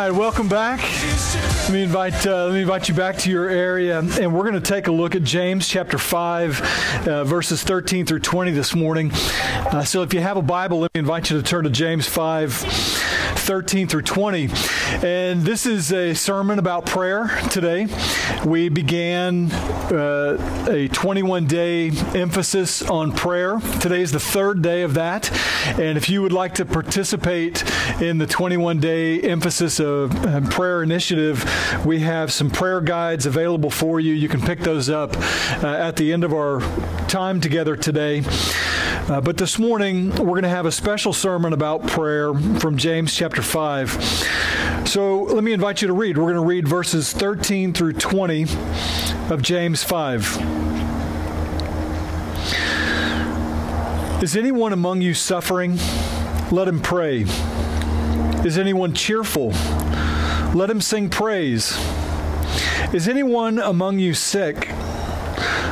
right, welcome back. Let me invite uh, let me invite you back to your area, and we're going to take a look at James chapter five, uh, verses thirteen through twenty this morning. Uh, so, if you have a Bible, let me invite you to turn to James five. 13 through 20. And this is a sermon about prayer today. We began uh, a 21 day emphasis on prayer. Today is the third day of that. And if you would like to participate in the 21 day emphasis of uh, prayer initiative, we have some prayer guides available for you. You can pick those up uh, at the end of our time together today. Uh, but this morning, we're going to have a special sermon about prayer from James chapter 5. So let me invite you to read. We're going to read verses 13 through 20 of James 5. Is anyone among you suffering? Let him pray. Is anyone cheerful? Let him sing praise. Is anyone among you sick?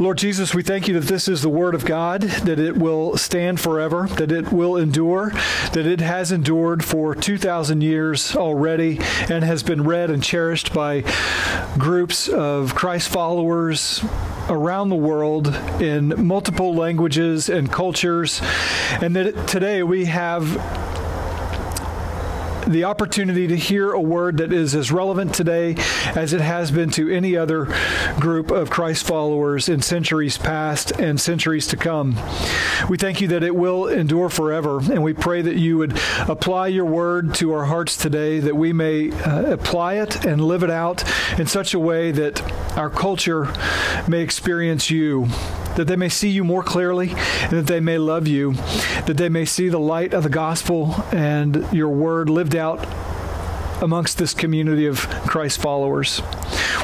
Lord Jesus, we thank you that this is the Word of God, that it will stand forever, that it will endure, that it has endured for 2,000 years already and has been read and cherished by groups of Christ followers around the world in multiple languages and cultures, and that today we have the opportunity to hear a word that is as relevant today as it has been to any other group of Christ followers in centuries past and centuries to come. We thank you that it will endure forever, and we pray that you would apply your word to our hearts today, that we may uh, apply it and live it out in such a way that our culture may experience you that they may see you more clearly, and that they may love you, that they may see the light of the gospel and your word lived out amongst this community of Christ followers.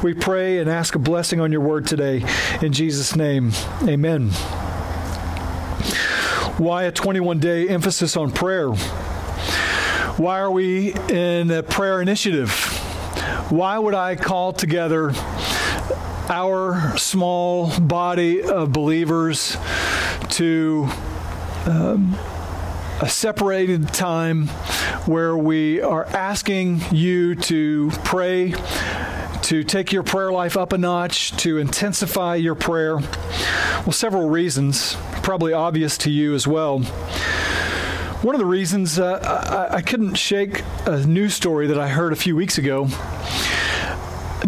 We pray and ask a blessing on your word today. In Jesus' name, amen. Why a 21 day emphasis on prayer? Why are we in a prayer initiative? Why would I call together our small body of believers to um, a separated time where we are asking you to pray, to take your prayer life up a notch, to intensify your prayer. Well, several reasons, probably obvious to you as well. One of the reasons uh, I, I couldn't shake a news story that I heard a few weeks ago.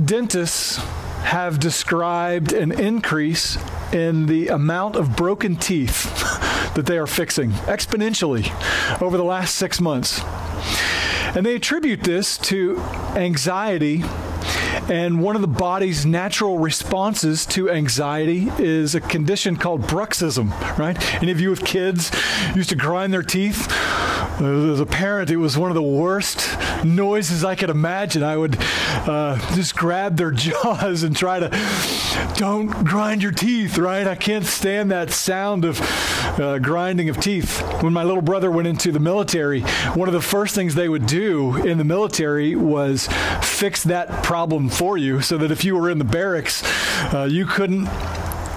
Dentists have described an increase in the amount of broken teeth that they are fixing exponentially over the last six months. And they attribute this to anxiety. And one of the body's natural responses to anxiety is a condition called bruxism, right? Any of you with kids used to grind their teeth? As a parent, it was one of the worst noises I could imagine. I would uh, just grab their jaws and try to, don't grind your teeth, right? I can't stand that sound of uh, grinding of teeth. When my little brother went into the military, one of the first things they would do in the military was fix that problem for you so that if you were in the barracks, uh, you couldn't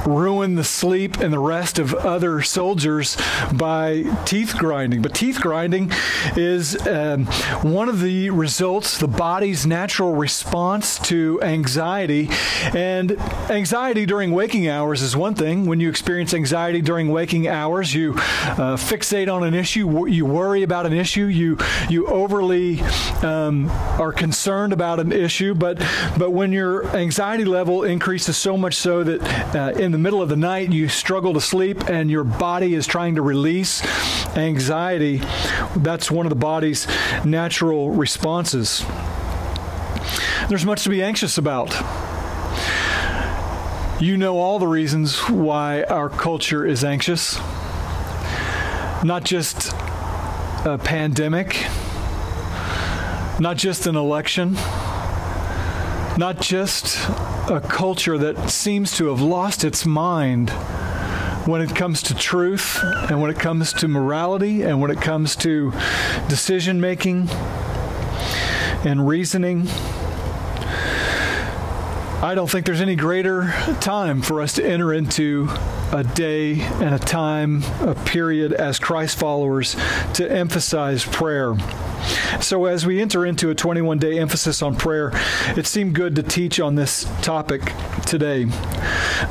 ruin the sleep and the rest of other soldiers by teeth grinding. But teeth grinding is um, one of the results, the body's natural response to anxiety. And anxiety during waking hours is one thing. When you experience anxiety during waking hours, you uh, fixate on an issue, you worry about an issue, you you overly um, are concerned about an issue. But but when your anxiety level increases so much so that uh, in the middle of the night you struggle to sleep and your body is trying to release anxiety, that's one of the body's natural responses. There's much to be anxious about. You know all the reasons why our culture is anxious. Not just a pandemic, not just an election, not just a culture that seems to have lost its mind when it comes to truth and when it comes to morality and when it comes to decision making and reasoning. I don't think there's any greater time for us to enter into a day and a time, a period as Christ followers to emphasize prayer. So, as we enter into a 21 day emphasis on prayer, it seemed good to teach on this topic today.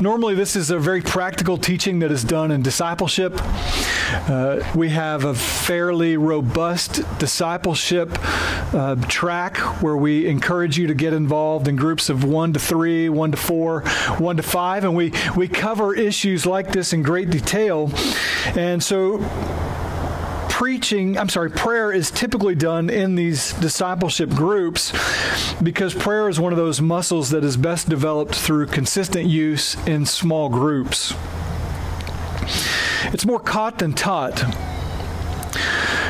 Normally, this is a very practical teaching that is done in discipleship. Uh, we have a fairly robust discipleship uh, track where we encourage you to get involved in groups of one to three, one to four, one to five, and we, we cover issues like this in great detail. And so, preaching, I'm sorry, prayer is typically done in these discipleship groups because prayer is one of those muscles that is best developed through consistent use in small groups. It's more caught than taught.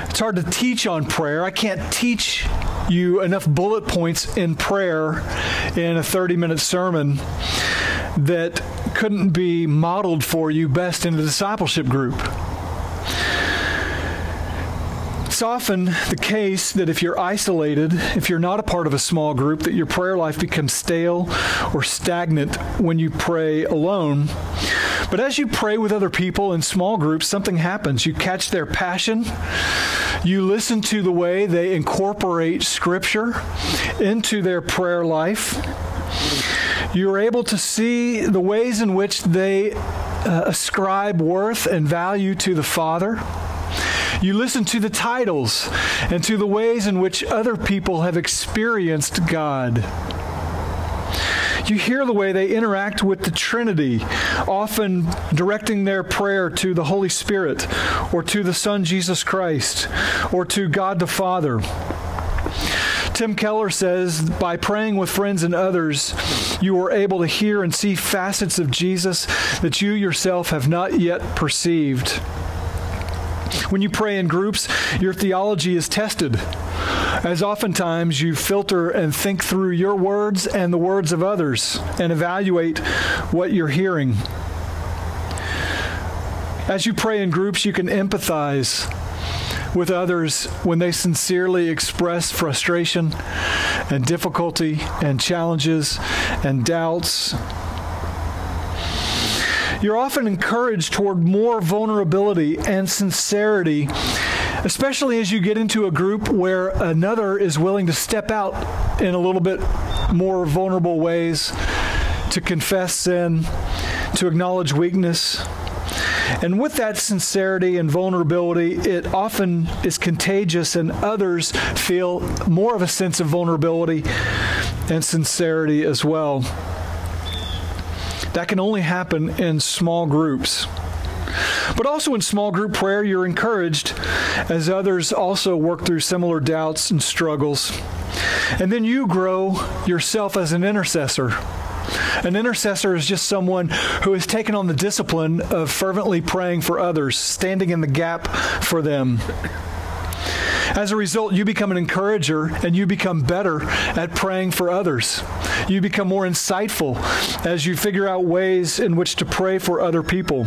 It's hard to teach on prayer. I can't teach you enough bullet points in prayer in a 30 minute sermon that couldn't be modeled for you best in a discipleship group. It's often the case that if you're isolated, if you're not a part of a small group, that your prayer life becomes stale or stagnant when you pray alone. But as you pray with other people in small groups, something happens. You catch their passion. You listen to the way they incorporate Scripture into their prayer life. You're able to see the ways in which they uh, ascribe worth and value to the Father. You listen to the titles and to the ways in which other people have experienced God. You hear the way they interact with the Trinity, often directing their prayer to the Holy Spirit or to the Son Jesus Christ or to God the Father. Tim Keller says by praying with friends and others, you are able to hear and see facets of Jesus that you yourself have not yet perceived. When you pray in groups, your theology is tested. As oftentimes you filter and think through your words and the words of others and evaluate what you're hearing. As you pray in groups, you can empathize with others when they sincerely express frustration and difficulty and challenges and doubts you're often encouraged toward more vulnerability and sincerity, especially as you get into a group where another is willing to step out in a little bit more vulnerable ways to confess sin, to acknowledge weakness. And with that sincerity and vulnerability, it often is contagious, and others feel more of a sense of vulnerability and sincerity as well. That can only happen in small groups. But also in small group prayer, you're encouraged as others also work through similar doubts and struggles. And then you grow yourself as an intercessor. An intercessor is just someone who has taken on the discipline of fervently praying for others, standing in the gap for them. As a result, you become an encourager and you become better at praying for others. You become more insightful as you figure out ways in which to pray for other people.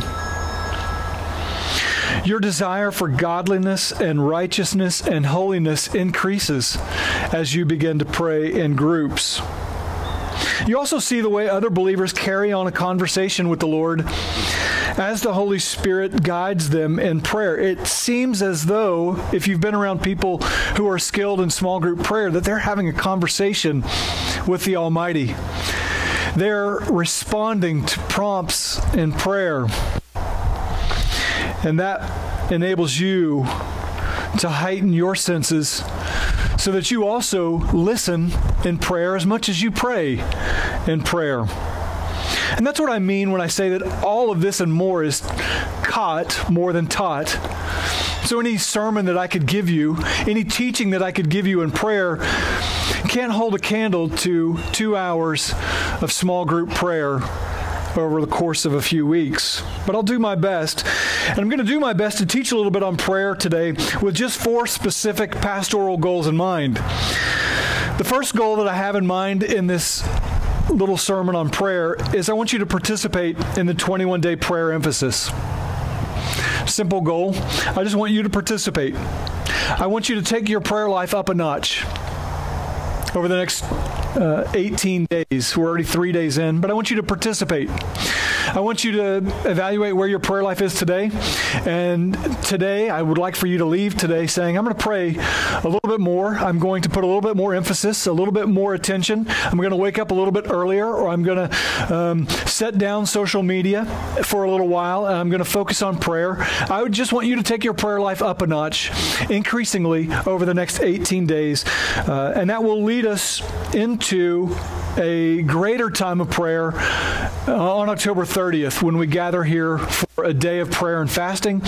Your desire for godliness and righteousness and holiness increases as you begin to pray in groups. You also see the way other believers carry on a conversation with the Lord as the Holy Spirit guides them in prayer. It seems as though, if you've been around people who are skilled in small group prayer, that they're having a conversation with the Almighty. They're responding to prompts in prayer. And that enables you to heighten your senses so that you also listen in prayer as much as you pray in prayer. And that's what I mean when I say that all of this and more is caught more than taught. So, any sermon that I could give you, any teaching that I could give you in prayer, can't hold a candle to two hours of small group prayer over the course of a few weeks. But I'll do my best. And I'm going to do my best to teach a little bit on prayer today with just four specific pastoral goals in mind. The first goal that I have in mind in this little sermon on prayer is I want you to participate in the 21 day prayer emphasis. Simple goal. I just want you to participate. I want you to take your prayer life up a notch over the next uh, 18 days. We're already three days in, but I want you to participate. I want you to evaluate where your prayer life is today. And today, I would like for you to leave today saying, I'm going to pray a little bit more. I'm going to put a little bit more emphasis, a little bit more attention. I'm going to wake up a little bit earlier, or I'm going to um, set down social media for a little while, and I'm going to focus on prayer. I would just want you to take your prayer life up a notch, increasingly over the next 18 days. Uh, and that will lead us into a greater time of prayer uh, on October 30th when we gather here for a day of prayer and fasting.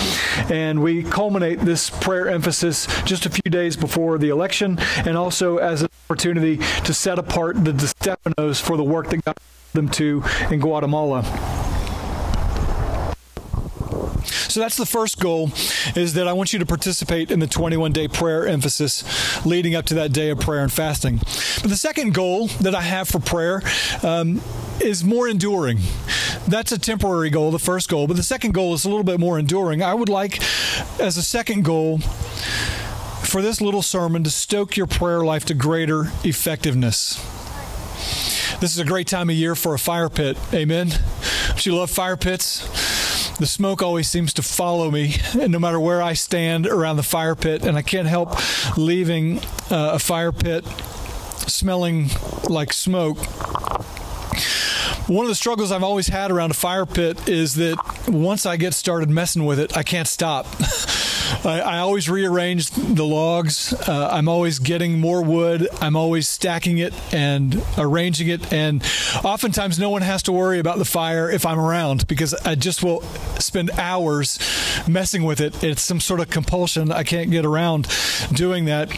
And we culminate this prayer emphasis just a few days before the election and also as an opportunity to set apart the Stephanos for the work that God them to in Guatemala. So that's the first goal is that I want you to participate in the 21 day prayer emphasis leading up to that day of prayer and fasting. But the second goal that I have for prayer um, is more enduring. That's a temporary goal, the first goal, but the second goal is a little bit more enduring. I would like, as a second goal, for this little sermon to stoke your prayer life to greater effectiveness. This is a great time of year for a fire pit. Amen. If you love fire pits, the smoke always seems to follow me, and no matter where I stand around the fire pit, and I can't help leaving uh, a fire pit smelling like smoke. One of the struggles I've always had around a fire pit is that once I get started messing with it, I can't stop. I, I, always rearrange the logs. Uh, I'm always getting more wood. I'm always stacking it and arranging it. And oftentimes, no one has to worry about the fire if I'm around because I just will spend hours messing with it. It's some sort of compulsion. I can't get around doing that.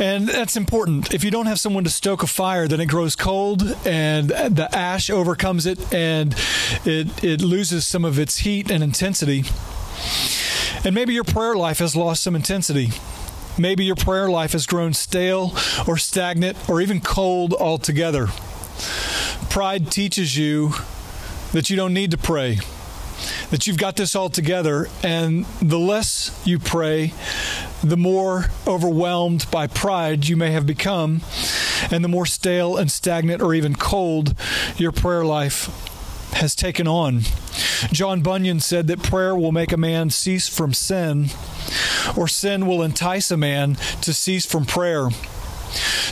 And that's important. If you don't have someone to stoke a fire, then it grows cold and the ash overcomes it and it, it loses some of its heat and intensity. And maybe your prayer life has lost some intensity. Maybe your prayer life has grown stale or stagnant or even cold altogether. Pride teaches you that you don't need to pray, that you've got this all together, and the less you pray, the more overwhelmed by pride you may have become, and the more stale and stagnant or even cold your prayer life has taken on. John Bunyan said that prayer will make a man cease from sin, or sin will entice a man to cease from prayer.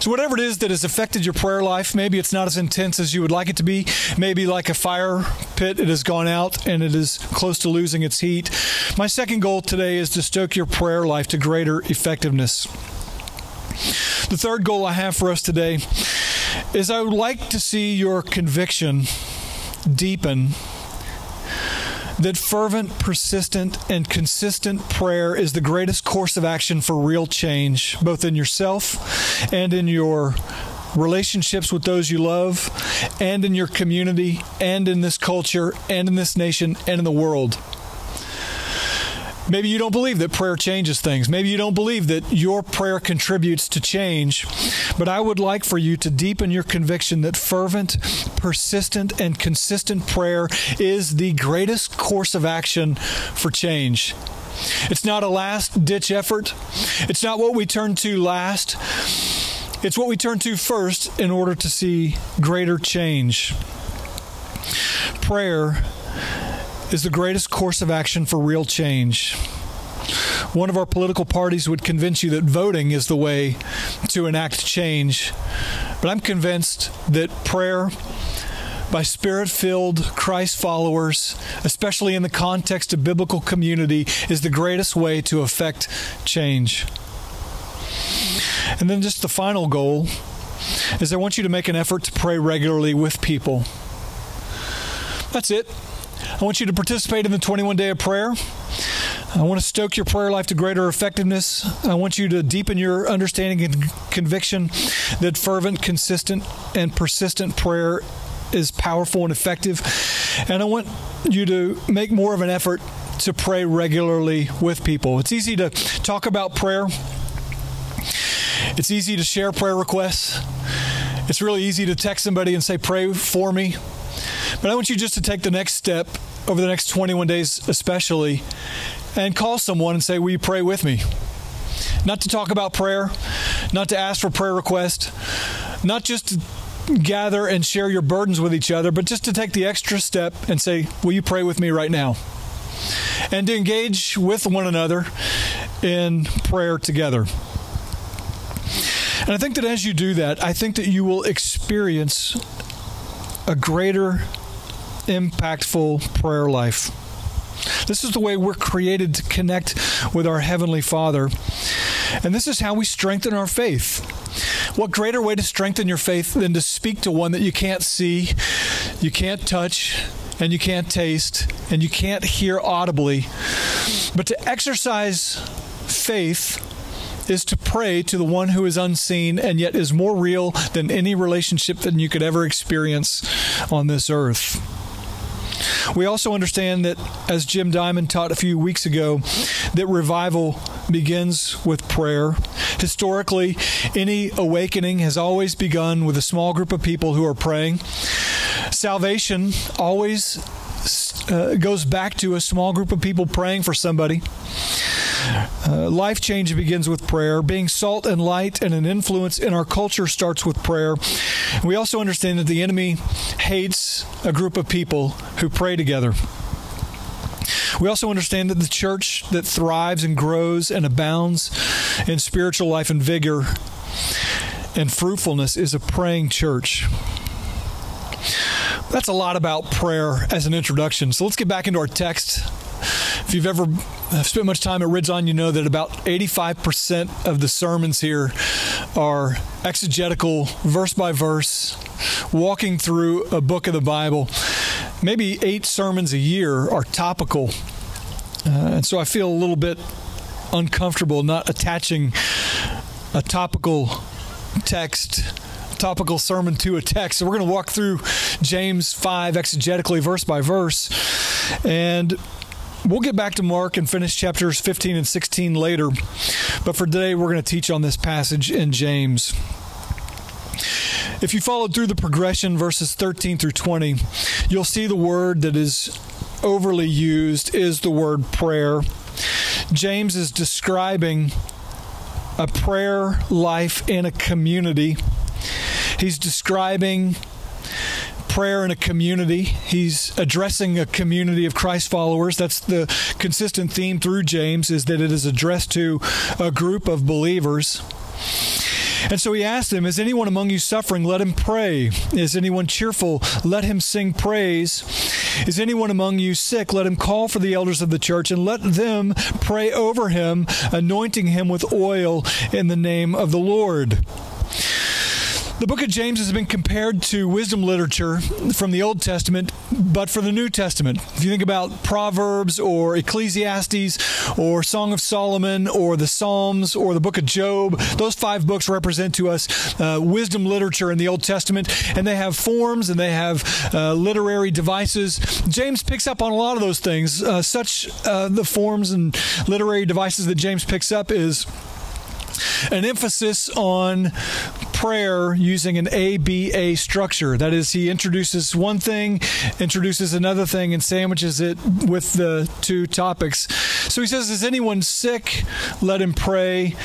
So, whatever it is that has affected your prayer life, maybe it's not as intense as you would like it to be. Maybe, like a fire pit, it has gone out and it is close to losing its heat. My second goal today is to stoke your prayer life to greater effectiveness. The third goal I have for us today is I would like to see your conviction deepen that fervent, persistent, and consistent prayer is the greatest course of action for real change, both in yourself and in your relationships with those you love, and in your community, and in this culture, and in this nation, and in the world. Maybe you don't believe that prayer changes things. Maybe you don't believe that your prayer contributes to change. But I would like for you to deepen your conviction that fervent, persistent, and consistent prayer is the greatest course of action for change. It's not a last ditch effort. It's not what we turn to last. It's what we turn to first in order to see greater change. Prayer is the greatest course of action for real change. One of our political parties would convince you that voting is the way to enact change. But I'm convinced that prayer by spirit filled Christ followers, especially in the context of biblical community, is the greatest way to affect change. And then just the final goal is I want you to make an effort to pray regularly with people. That's it. I want you to participate in the 21 day of prayer. I want to stoke your prayer life to greater effectiveness. I want you to deepen your understanding and conviction that fervent, consistent, and persistent prayer is powerful and effective. And I want you to make more of an effort to pray regularly with people. It's easy to talk about prayer, it's easy to share prayer requests. It's really easy to text somebody and say, Pray for me. But I want you just to take the next step over the next 21 days, especially, and call someone and say, Will you pray with me? Not to talk about prayer, not to ask for prayer requests, not just to gather and share your burdens with each other, but just to take the extra step and say, Will you pray with me right now? And to engage with one another in prayer together. And I think that as you do that, I think that you will experience a greater impactful prayer life. This is the way we're created to connect with our Heavenly Father. And this is how we strengthen our faith. What greater way to strengthen your faith than to speak to one that you can't see, you can't touch, and you can't taste, and you can't hear audibly, but to exercise faith is to pray to the one who is unseen and yet is more real than any relationship that you could ever experience on this earth. We also understand that, as Jim Diamond taught a few weeks ago, that revival begins with prayer. Historically, any awakening has always begun with a small group of people who are praying. Salvation always uh, goes back to a small group of people praying for somebody. Uh, life change begins with prayer. Being salt and light and an influence in our culture starts with prayer. We also understand that the enemy hates a group of people who pray together. We also understand that the church that thrives and grows and abounds in spiritual life and vigor and fruitfulness is a praying church. That's a lot about prayer as an introduction. So let's get back into our text. If you've ever spent much time at Ridge On, you know that about 85% of the sermons here are exegetical, verse by verse, walking through a book of the Bible. Maybe eight sermons a year are topical. Uh, and so I feel a little bit uncomfortable not attaching a topical text topical sermon to a text. So we're going to walk through James 5 exegetically, verse by verse. And We'll get back to Mark and finish chapters 15 and 16 later, but for today we're going to teach on this passage in James. If you followed through the progression, verses 13 through 20, you'll see the word that is overly used is the word prayer. James is describing a prayer life in a community. He's describing prayer in a community. He's addressing a community of Christ followers. That's the consistent theme through James is that it is addressed to a group of believers. And so he asked them, Is anyone among you suffering? Let him pray. Is anyone cheerful? Let him sing praise. Is anyone among you sick? Let him call for the elders of the church and let them pray over him, anointing him with oil in the name of the Lord. The book of James has been compared to wisdom literature from the Old Testament, but for the New Testament. If you think about Proverbs or Ecclesiastes or Song of Solomon or the Psalms or the book of Job, those five books represent to us uh, wisdom literature in the Old Testament, and they have forms and they have uh, literary devices. James picks up on a lot of those things. Uh, such uh, the forms and literary devices that James picks up is an emphasis on prayer using an ABA structure. That is, he introduces one thing, introduces another thing, and sandwiches it with the two topics. So he says, Is anyone sick? Let him pray.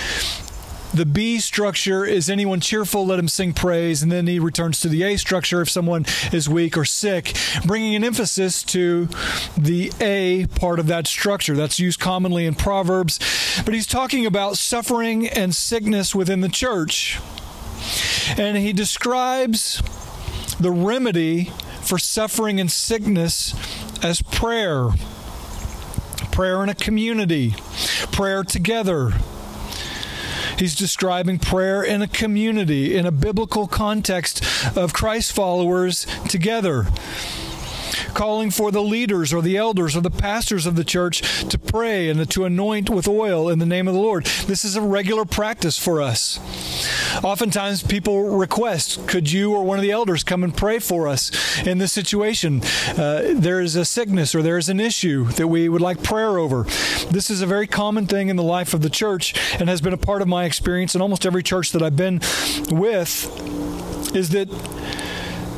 The B structure is anyone cheerful, let him sing praise. And then he returns to the A structure if someone is weak or sick, bringing an emphasis to the A part of that structure. That's used commonly in Proverbs. But he's talking about suffering and sickness within the church. And he describes the remedy for suffering and sickness as prayer prayer in a community, prayer together. He's describing prayer in a community, in a biblical context of Christ followers together calling for the leaders or the elders or the pastors of the church to pray and to anoint with oil in the name of the Lord. This is a regular practice for us. Oftentimes, people request, Could you or one of the elders come and pray for us in this situation? Uh, there is a sickness or there is an issue that we would like prayer over. This is a very common thing in the life of the church and has been a part of my experience in almost every church that I've been with. Is that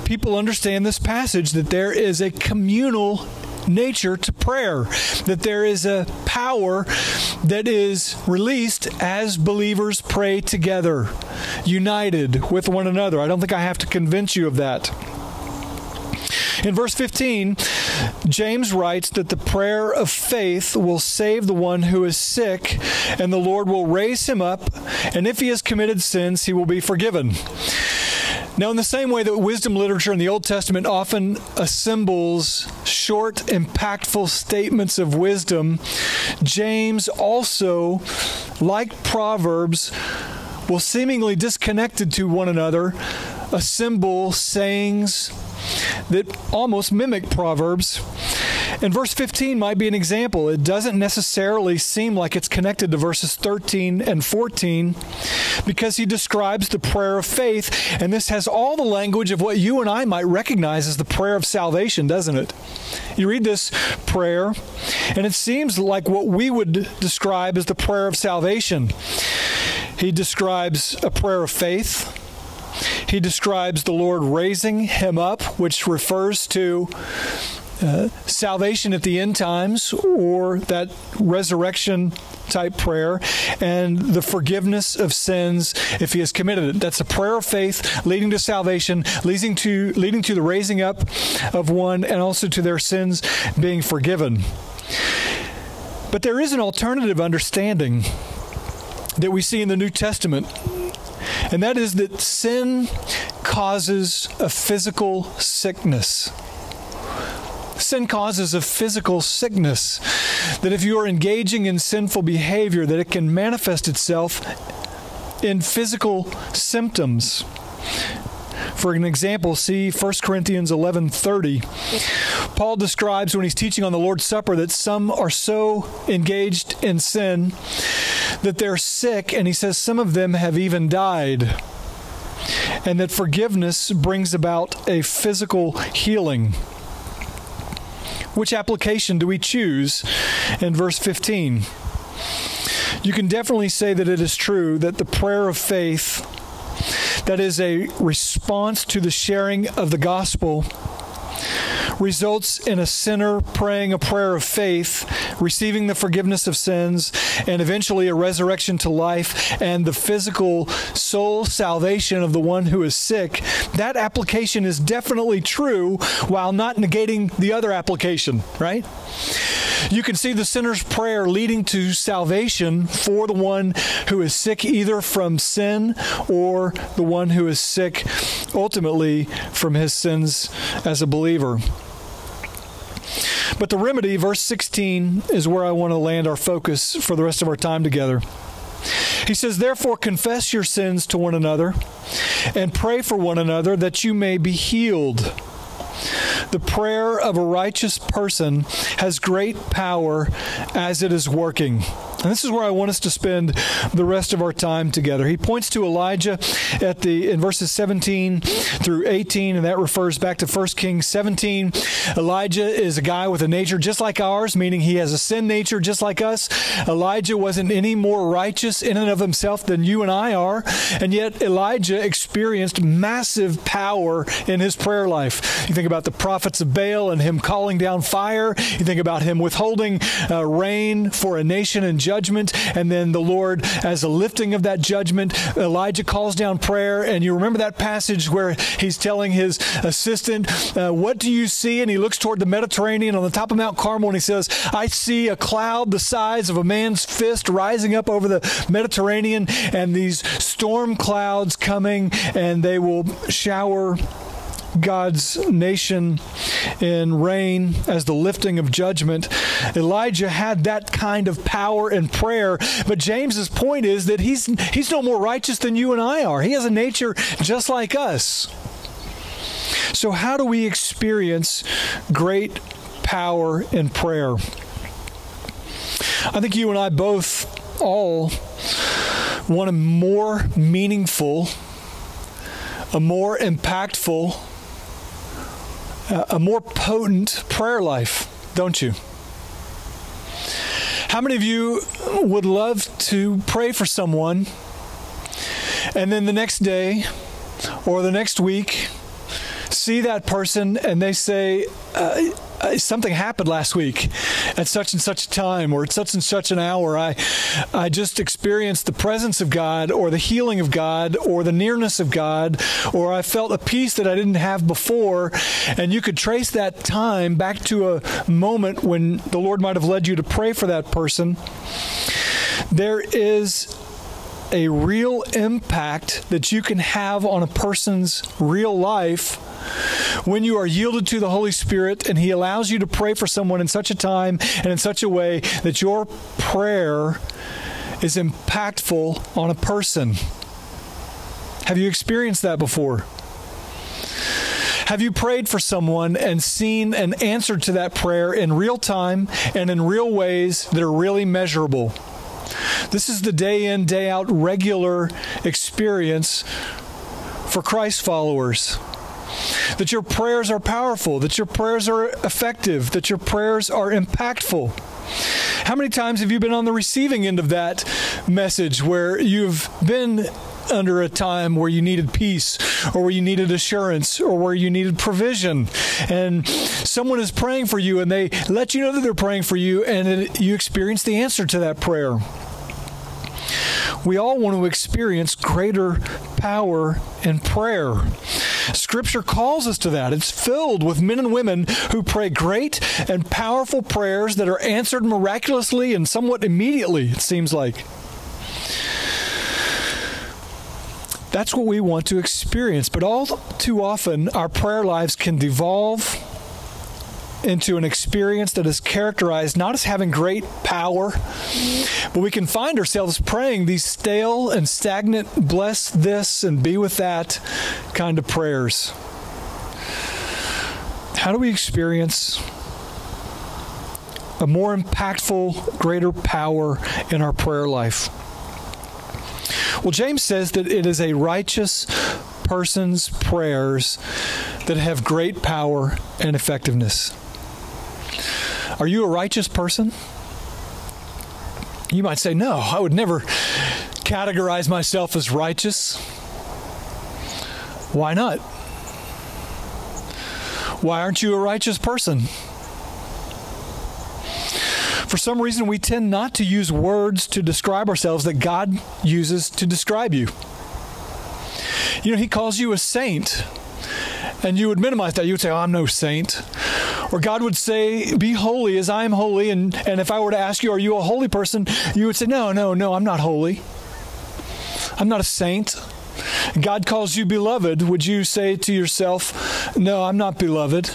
people understand this passage that there is a communal nature to prayer, that there is a power that is released as believers pray together, united with one another. I don't think I have to convince you of that. In verse 15, James writes that the prayer of faith will save the one who is sick, and the Lord will raise him up, and if he has committed sins, he will be forgiven. Now, in the same way that wisdom literature in the Old Testament often assembles short, impactful statements of wisdom, James also, like Proverbs, will seemingly disconnected to one another, assemble sayings that almost mimic Proverbs. And verse 15 might be an example. It doesn't necessarily seem like it's connected to verses 13 and 14 because he describes the prayer of faith, and this has all the language of what you and I might recognize as the prayer of salvation, doesn't it? You read this prayer, and it seems like what we would describe as the prayer of salvation. He describes a prayer of faith. He describes the Lord raising him up, which refers to uh, salvation at the end times or that resurrection type prayer and the forgiveness of sins if he has committed it that's a prayer of faith leading to salvation leading to leading to the raising up of one and also to their sins being forgiven but there is an alternative understanding that we see in the New Testament and that is that sin causes a physical sickness sin causes a physical sickness that if you are engaging in sinful behavior that it can manifest itself in physical symptoms for an example, see 1 Corinthians 11:30. Paul describes when he's teaching on the Lord's Supper that some are so engaged in sin that they're sick and he says some of them have even died. And that forgiveness brings about a physical healing. Which application do we choose in verse 15? You can definitely say that it is true that the prayer of faith, that is a response to the sharing of the gospel, results in a sinner praying a prayer of faith, receiving the forgiveness of sins, and eventually a resurrection to life and the physical soul salvation of the one who is sick, that application is definitely true while not negating the other application, right? You can see the sinner's prayer leading to salvation for the one who is sick either from sin or the one who is sick ultimately from his sins as a believer. But the remedy, verse 16, is where I want to land our focus for the rest of our time together. He says, Therefore, confess your sins to one another and pray for one another that you may be healed. The prayer of a righteous person has great power as it is working. And this is where I want us to spend the rest of our time together. He points to Elijah at the in verses 17 through 18, and that refers back to 1 Kings 17. Elijah is a guy with a nature just like ours, meaning he has a sin nature just like us. Elijah wasn't any more righteous in and of himself than you and I are, and yet Elijah experienced massive power in his prayer life. You think about the prophets of Baal and him calling down fire. You think about him withholding uh, rain for a nation in judgment judgment, and then the Lord, as a lifting of that judgment, Elijah calls down prayer. And you remember that passage where he's telling his assistant, uh, What do you see? And he looks toward the Mediterranean on the top of Mount Carmel and he says, I see a cloud the size of a man's fist rising up over the Mediterranean, and these storm clouds coming, and they will shower God's nation in rain as the lifting of judgment. Elijah had that kind of power and prayer, but James's point is that he's he's no more righteous than you and I are. He has a nature just like us. So how do we experience great power in prayer? I think you and I both all want a more meaningful, a more impactful, a more potent prayer life, don't you? How many of you would love to pray for someone and then the next day or the next week see that person and they say, uh, something happened last week at such and such a time or at such and such an hour. I, I just experienced the presence of God or the healing of God or the nearness of God or I felt a peace that I didn't have before. And you could trace that time back to a moment when the Lord might have led you to pray for that person. There is a real impact that you can have on a person's real life when you are yielded to the Holy Spirit and He allows you to pray for someone in such a time and in such a way that your prayer is impactful on a person. Have you experienced that before? Have you prayed for someone and seen an answer to that prayer in real time and in real ways that are really measurable? This is the day in, day out regular experience for Christ followers that your prayers are powerful, that your prayers are effective, that your prayers are impactful. How many times have you been on the receiving end of that message where you've been under a time where you needed peace or where you needed assurance or where you needed provision and someone is praying for you and they let you know that they're praying for you and you experience the answer to that prayer we all want to experience greater power in prayer. Scripture calls us to that. It's filled with men and women who pray great and powerful prayers that are answered miraculously and somewhat immediately, it seems like. That's what we want to experience. But all too often, our prayer lives can devolve into an experience that is characterized not as having great power, but we can find ourselves praying these stale and stagnant, bless this and be with that kind of prayers. How do we experience a more impactful, greater power in our prayer life? Well, James says that it is a righteous person's prayers that have great power and effectiveness. Are you a righteous person? You might say, No, I would never categorize myself as righteous. Why not? Why aren't you a righteous person? For some reason, we tend not to use words to describe ourselves that God uses to describe you. You know, He calls you a saint, and you would minimize that. You would say, oh, I'm no saint. Or God would say, Be holy as I am holy. And, and if I were to ask you, Are you a holy person? You would say, No, no, no, I'm not holy. I'm not a saint. God calls you beloved. Would you say to yourself, No, I'm not beloved?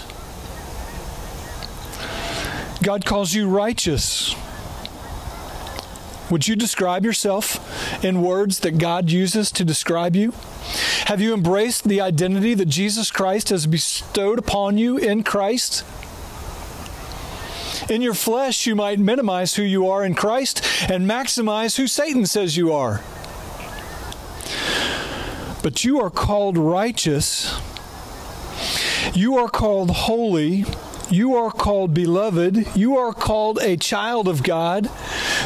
God calls you righteous. Would you describe yourself in words that God uses to describe you? Have you embraced the identity that Jesus Christ has bestowed upon you in Christ? In your flesh, you might minimize who you are in Christ and maximize who Satan says you are. But you are called righteous. You are called holy you are called beloved. You are called a child of God.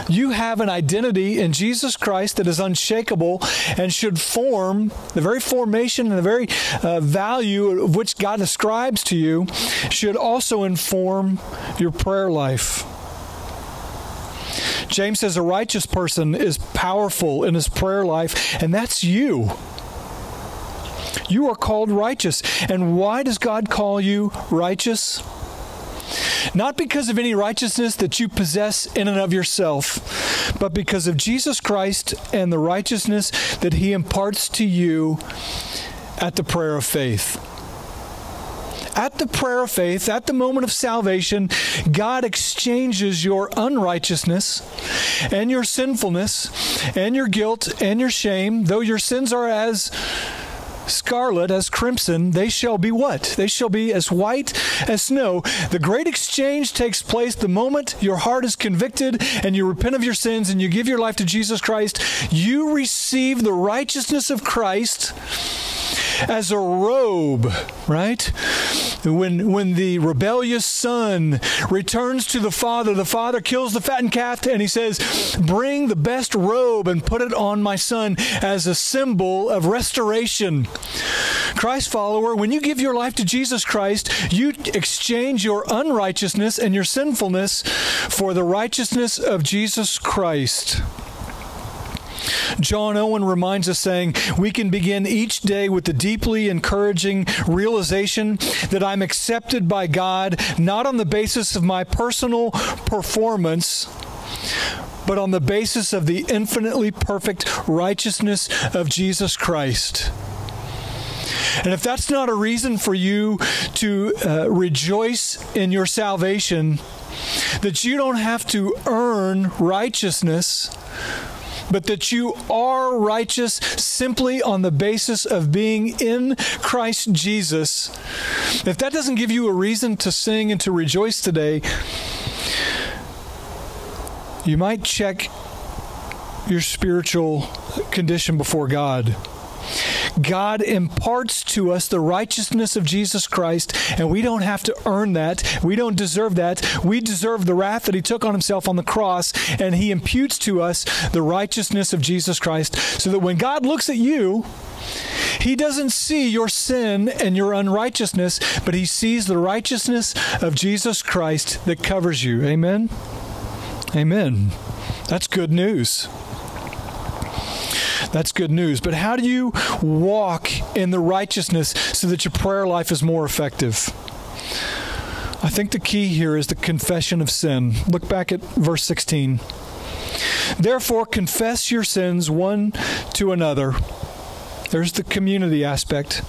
You have an identity in Jesus Christ that is unshakable and should form the very formation and the very uh, value of which God ascribes to you, should also inform your prayer life. James says a righteous person is powerful in his prayer life, and that's you. You are called righteous. And why does God call you righteous? Not because of any righteousness that you possess in and of yourself, but because of Jesus Christ and the righteousness that He imparts to you at the prayer of faith. At the prayer of faith, at the moment of salvation, God exchanges your unrighteousness and your sinfulness and your guilt and your shame, though your sins are as scarlet as crimson, they shall be what? They shall be as white as snow. The great exchange takes place the moment your heart is convicted and you repent of your sins and you give your life to Jesus Christ. You receive the righteousness of Christ as a robe, right? When when the rebellious son returns to the father, the father kills the fattened calf and he says, "Bring the best robe and put it on my son as a symbol of restoration." Christ follower, when you give your life to Jesus Christ, you exchange your unrighteousness and your sinfulness for the righteousness of Jesus Christ. John Owen reminds us, saying, We can begin each day with the deeply encouraging realization that I'm accepted by God not on the basis of my personal performance but on the basis of the infinitely perfect righteousness of Jesus Christ. And if that's not a reason for you to uh, rejoice in your salvation, that you don't have to earn righteousness, but that you are righteous simply on the basis of being in Christ Jesus, if that doesn't give you a reason to sing and to rejoice today, you might check your spiritual condition before God. God imparts to us the righteousness of Jesus Christ, and we don't have to earn that. We don't deserve that. We deserve the wrath that He took on Himself on the cross, and He imputes to us the righteousness of Jesus Christ, so that when God looks at you, he doesn't see your sin and your unrighteousness, but he sees the righteousness of Jesus Christ that covers you. Amen? Amen. That's good news. That's good news. But how do you walk in the righteousness so that your prayer life is more effective? I think the key here is the confession of sin. Look back at verse 16. Therefore, confess your sins one to another. There's the community aspect.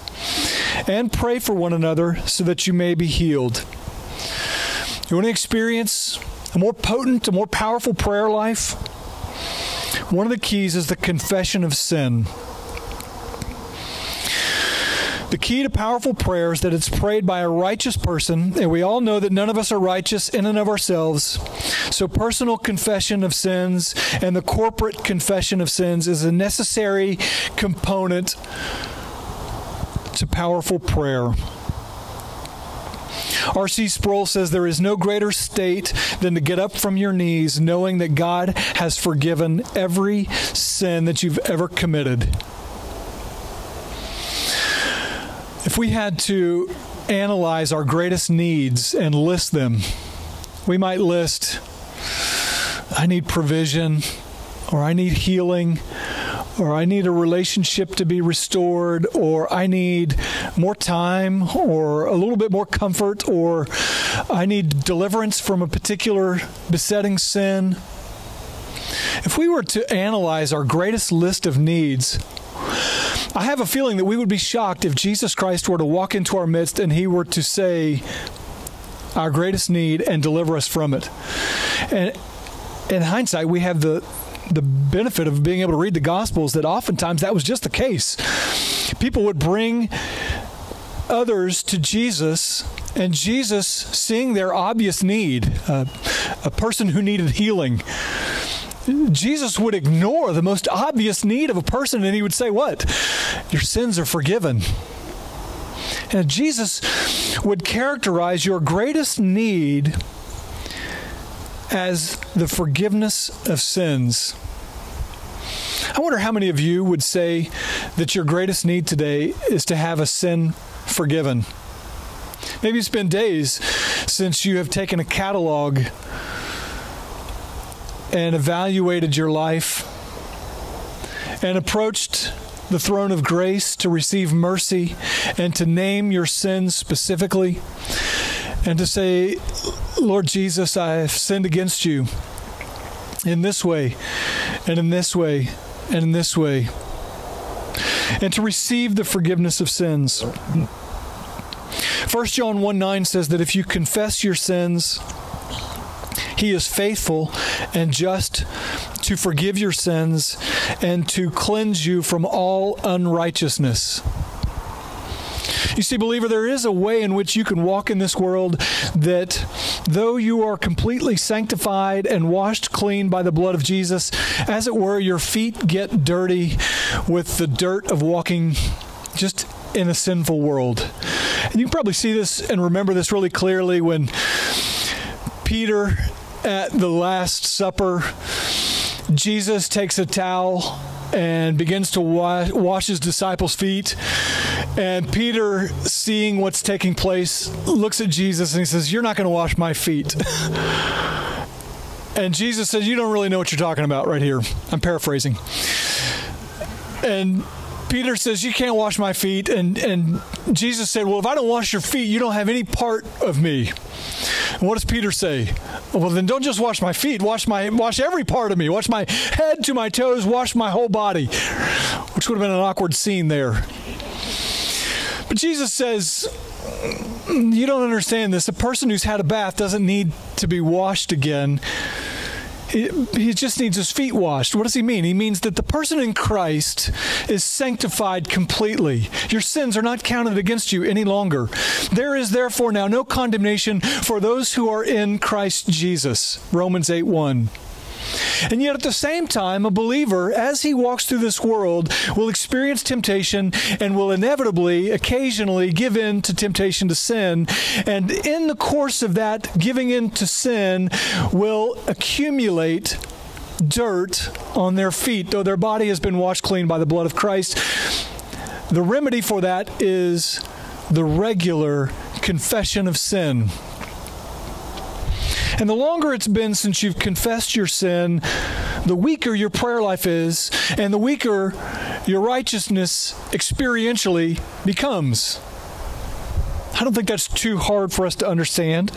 And pray for one another so that you may be healed. You want to experience a more potent, a more powerful prayer life? One of the keys is the confession of sin. The key to powerful prayer is that it's prayed by a righteous person, and we all know that none of us are righteous in and of ourselves. So, personal confession of sins and the corporate confession of sins is a necessary component to powerful prayer. R.C. Sproul says there is no greater state than to get up from your knees knowing that God has forgiven every sin that you've ever committed. If we had to analyze our greatest needs and list them, we might list I need provision, or I need healing, or I need a relationship to be restored, or I need more time, or a little bit more comfort, or I need deliverance from a particular besetting sin. If we were to analyze our greatest list of needs, I have a feeling that we would be shocked if Jesus Christ were to walk into our midst and he were to say, our greatest need and deliver us from it. And in hindsight, we have the the benefit of being able to read the Gospels that oftentimes that was just the case. People would bring others to Jesus, and Jesus, seeing their obvious need, uh, a person who needed healing, Jesus would ignore the most obvious need of a person and he would say, What? Your sins are forgiven. And Jesus would characterize your greatest need as the forgiveness of sins. I wonder how many of you would say that your greatest need today is to have a sin forgiven. Maybe it's been days since you have taken a catalog and evaluated your life and approached the throne of grace to receive mercy and to name your sins specifically and to say, Lord Jesus, I have sinned against you in this way and in this way and in this way, and to receive the forgiveness of sins. 1 John 1 9 says that if you confess your sins, he is faithful and just to forgive your sins and to cleanse you from all unrighteousness. You see, believer, there is a way in which you can walk in this world that though you are completely sanctified and washed clean by the blood of Jesus, as it were, your feet get dirty with the dirt of walking just in a sinful world. And you can probably see this and remember this really clearly when Peter at the Last Supper, Jesus takes a towel and begins to wash, wash his disciples' feet. And Peter, seeing what's taking place, looks at Jesus and he says, You're not going to wash my feet. and Jesus says, You don't really know what you're talking about right here. I'm paraphrasing. And Peter says, You can't wash my feet. And, and Jesus said, Well, if I don't wash your feet, you don't have any part of me. And what does Peter say? Well, then don't just wash my feet, wash my wash every part of me. Wash my head to my toes, wash my whole body. Which would have been an awkward scene there. But Jesus says, You don't understand this. A person who's had a bath doesn't need to be washed again. He, he just needs his feet washed. What does he mean? He means that the person in Christ is sanctified completely. Your sins are not counted against you any longer. There is therefore now no condemnation for those who are in Christ Jesus. Romans 8 1. And yet, at the same time, a believer, as he walks through this world, will experience temptation and will inevitably, occasionally, give in to temptation to sin. And in the course of that giving in to sin, will accumulate dirt on their feet, though their body has been washed clean by the blood of Christ. The remedy for that is the regular confession of sin. And the longer it's been since you've confessed your sin, the weaker your prayer life is, and the weaker your righteousness experientially becomes. I don't think that's too hard for us to understand.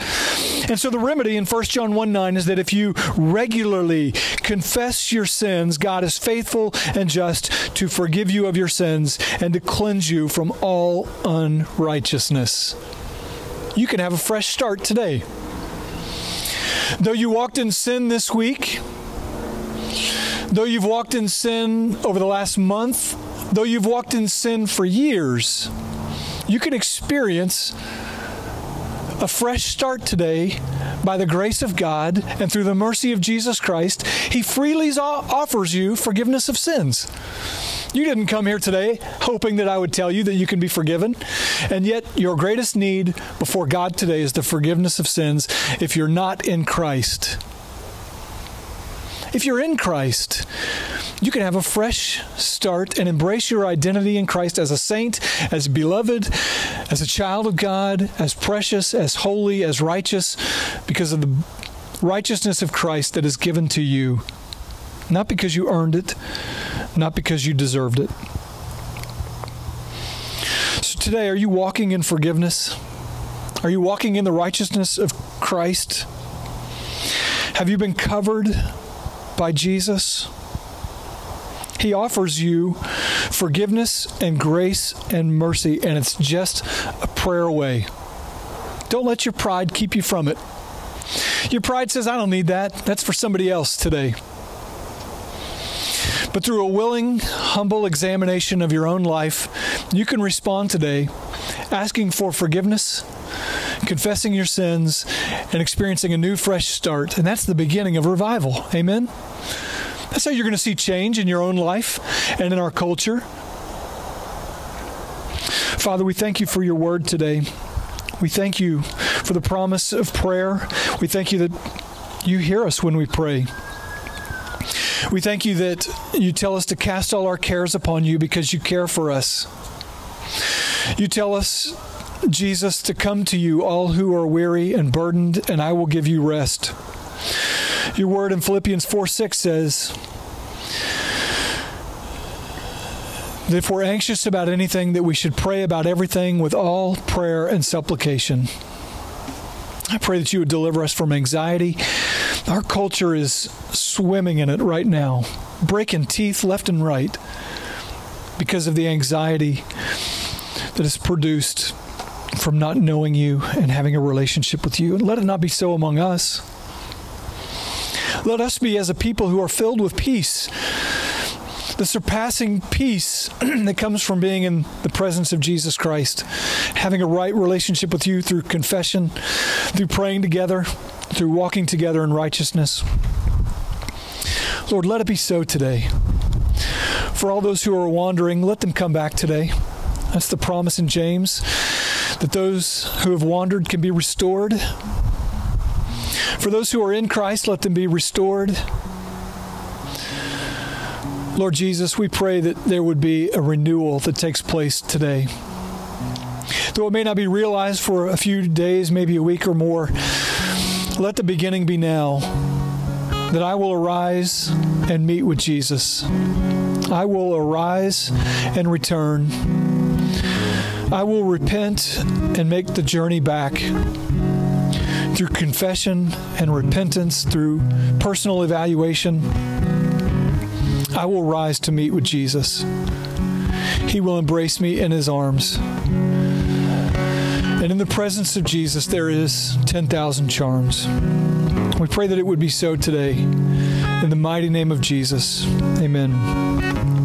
And so the remedy in 1 John 1 9 is that if you regularly confess your sins, God is faithful and just to forgive you of your sins and to cleanse you from all unrighteousness. You can have a fresh start today. Though you walked in sin this week, though you've walked in sin over the last month, though you've walked in sin for years, you can experience a fresh start today by the grace of God and through the mercy of Jesus Christ. He freely offers you forgiveness of sins. You didn't come here today hoping that I would tell you that you can be forgiven. And yet, your greatest need before God today is the forgiveness of sins if you're not in Christ. If you're in Christ, you can have a fresh start and embrace your identity in Christ as a saint, as beloved, as a child of God, as precious, as holy, as righteous, because of the righteousness of Christ that is given to you. Not because you earned it, not because you deserved it. So today, are you walking in forgiveness? Are you walking in the righteousness of Christ? Have you been covered by Jesus? He offers you forgiveness and grace and mercy, and it's just a prayer away. Don't let your pride keep you from it. Your pride says, I don't need that. That's for somebody else today. But through a willing, humble examination of your own life, you can respond today asking for forgiveness, confessing your sins, and experiencing a new, fresh start. And that's the beginning of revival. Amen? That's how you're going to see change in your own life and in our culture. Father, we thank you for your word today. We thank you for the promise of prayer. We thank you that you hear us when we pray. We thank you that you tell us to cast all our cares upon you because you care for us. You tell us, Jesus, to come to you, all who are weary and burdened, and I will give you rest. Your word in Philippians 4 6 says that if we're anxious about anything, that we should pray about everything with all prayer and supplication. I pray that you would deliver us from anxiety. Our culture is swimming in it right now, breaking teeth left and right because of the anxiety that is produced from not knowing you and having a relationship with you. And let it not be so among us. Let us be as a people who are filled with peace the surpassing peace that comes from being in the presence of Jesus Christ, having a right relationship with you through confession, through praying together, through walking together in righteousness. Lord, let it be so today. For all those who are wandering, let them come back today. That's the promise in James that those who have wandered can be restored. For those who are in Christ, let them be restored. Lord Jesus, we pray that there would be a renewal that takes place today. Though it may not be realized for a few days, maybe a week or more, let the beginning be now that I will arise and meet with Jesus. I will arise and return. I will repent and make the journey back through confession and repentance, through personal evaluation I will rise to meet with Jesus. He will embrace me in his arms. And in the presence of Jesus, there is 10,000 charms. We pray that it would be so today. In the mighty name of Jesus, amen.